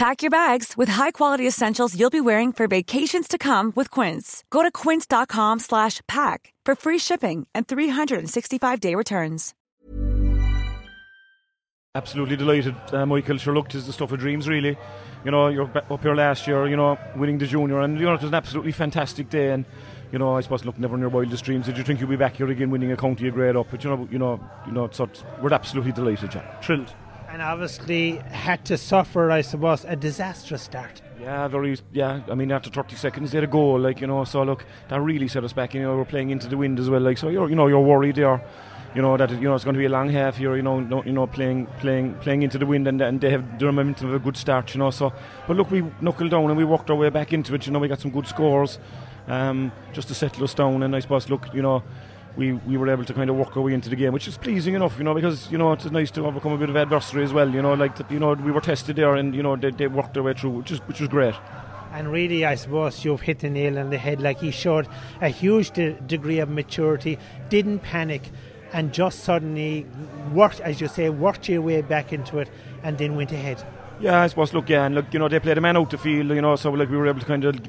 Pack your bags with high-quality essentials you'll be wearing for vacations to come with Quince. Go to quince.com/pack for free shipping and 365-day returns. Absolutely delighted, uh, Michael. Sure looked is the stuff of dreams, really. You know, you're up here last year, you know, winning the junior, and you know it was an absolutely fantastic day. And you know, I suppose look, never in your wildest dreams did you think you'd be back here again, winning a county a grade up. But you know, you know, you know, so we're absolutely delighted, Jack. Thrilled. And obviously had to suffer, I suppose, a disastrous start. Yeah, very. Yeah, I mean, after 30 seconds, they had a goal, like you know. So look, that really set us back. You know, we're playing into the wind as well, like so. You're, you know, you're worried there. You know that you know it's going to be a long half here. You know, no, you know, playing, playing, playing into the wind, and, and they have the momentum of a good start. You know, so. But look, we knuckled down and we worked our way back into it. You know, we got some good scores, um, just to settle us down. And I suppose, look, you know, we, we were able to kind of work our way into the game, which is pleasing enough, you know, because you know it's nice to overcome a bit of adversity as well. You know, like that, you know we were tested there, and you know they, they worked their way through, which is which was great. And really, I suppose you've hit the nail on the head. Like he showed a huge de- degree of maturity, didn't panic, and just suddenly worked, as you say, worked your way back into it, and then went ahead. Yeah, I suppose. Look, yeah, and look, you know, they played a man out the field, you know, so like we were able to kind of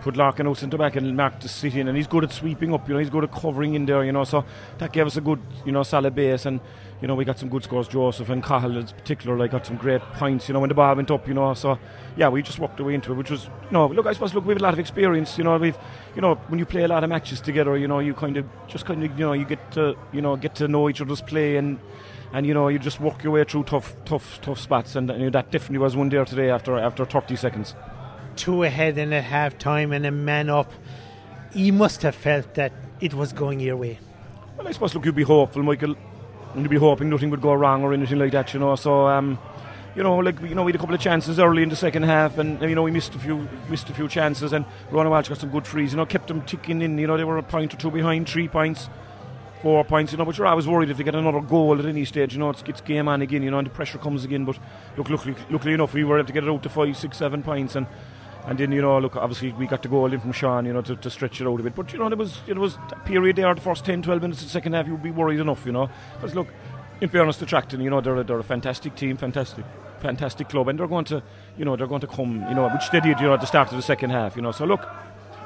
put Larkin out centre back and Mark to sit in, and he's good at sweeping up. You know, he's good at covering in there. You know, so that gave us a good, you know, solid base, and you know, we got some good scores. Joseph and Cahill, in particular, like got some great points. You know, when the ball went up. You know, so yeah, we just walked away into it, which was you know, look, I suppose, look, we have a lot of experience. You know, we've, you know, when you play a lot of matches together, you know, you kind of just kind of, you know, you get to, you know, get to know each other's play and. And you know you just work your way through tough, tough, tough spots, and know, that definitely was one there today after after 30 seconds two ahead in at half time and a man up, you must have felt that it was going your way. Well, I suppose, look, you'd be hopeful, Michael, and you'd be hoping nothing would go wrong or anything like that, you know. So, um, you know, like you know, we had a couple of chances early in the second half, and you know, we missed a few, missed a few chances, and Ronan Walsh got some good frees. You know, kept them ticking in. You know, they were a point or two behind, three points, four points. You know, but you're always worried if they get another goal at any stage. You know, it's, it's game on again. You know, and the pressure comes again. But look, luckily, luckily enough, we were able to get it out to five, six, seven points, and and then you know, look, obviously we got the goal in from Sean, you know, to, to stretch it out a bit. But you know, there was it was a period there, the first 10, 12 minutes of the second half, you would be worried enough, you know. Because look, in fairness to Tracton, you know, they're a, they're a fantastic team, fantastic, fantastic club, and they're going to, you know, they're going to come, you know, which they did, you know, at the start of the second half, you know. So look,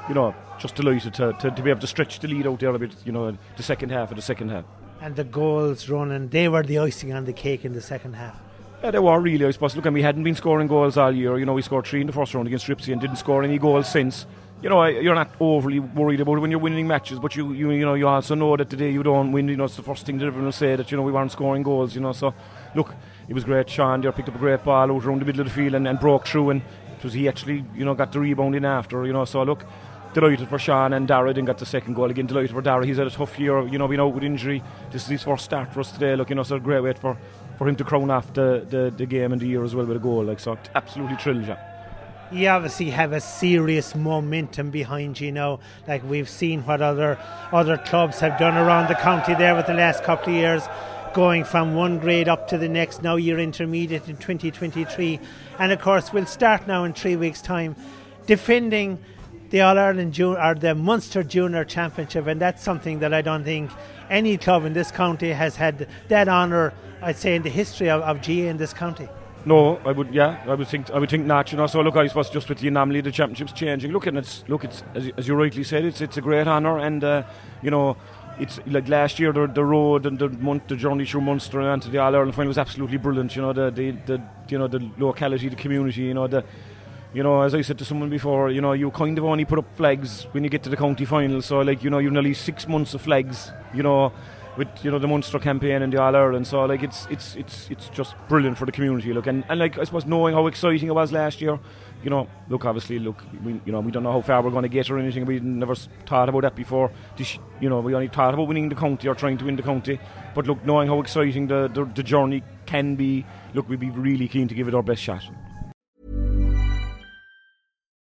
you know, just delighted to, to, to be able to stretch the lead out there a bit, you know, the second half of the second half. And the goals running, they were the icing on the cake in the second half. Yeah, they were really, I suppose. Look, and we hadn't been scoring goals all year. You know, we scored three in the first round against Ripsey and didn't score any goals since. You know, you're not overly worried about it when you're winning matches, but you, you, you know, you also know that today you don't win. You know, it's the first thing that everyone will say that you know we weren't scoring goals. You know, so look, it was great. Sean there picked up a great ball out around the middle of the field and, and broke through, and it was he actually, you know, got the rebound in after. You know, so look, delighted for Sean and Dara then got the second goal again. Delighted for Dara. He's had a tough year, you know, being out with injury. This is his first start for us today. Look, you know, so great way for for him to crown off the, the, the game and the year as well with a goal. Like so, absolutely thrilled. Yeah. You obviously have a serious momentum behind you now. Like we've seen what other other clubs have done around the county there with the last couple of years, going from one grade up to the next. Now you're intermediate in 2023, and of course we'll start now in three weeks' time, defending the All Ireland Junior or the Munster Junior Championship, and that's something that I don't think any club in this county has had that honour. I'd say in the history of, of GAA in this county. No, I would. Yeah, I would think. I would think not. You know. So look, I suppose just with the anomaly, the championships changing. Look, and it's look, it's as, as you rightly said, it's it's a great honour, and uh, you know, it's like last year the, the road and the month, the journey through Munster and to the All Ireland final was absolutely brilliant. You know, the, the the you know the locality, the community. You know the you know, as I said to someone before, you know, you kind of only put up flags when you get to the county final. So, like, you know, you've nearly six months of flags, you know, with you know the Munster campaign and the All Ireland. So like it's it's it's it's just brilliant for the community. Look and, and like I suppose knowing how exciting it was last year. You know, look, obviously, look, we, you know, we don't know how far we're going to get or anything. We never thought about that before. This, you know, we only thought about winning the county or trying to win the county. But look, knowing how exciting the, the, the journey can be, look, we'd be really keen to give it our best shot.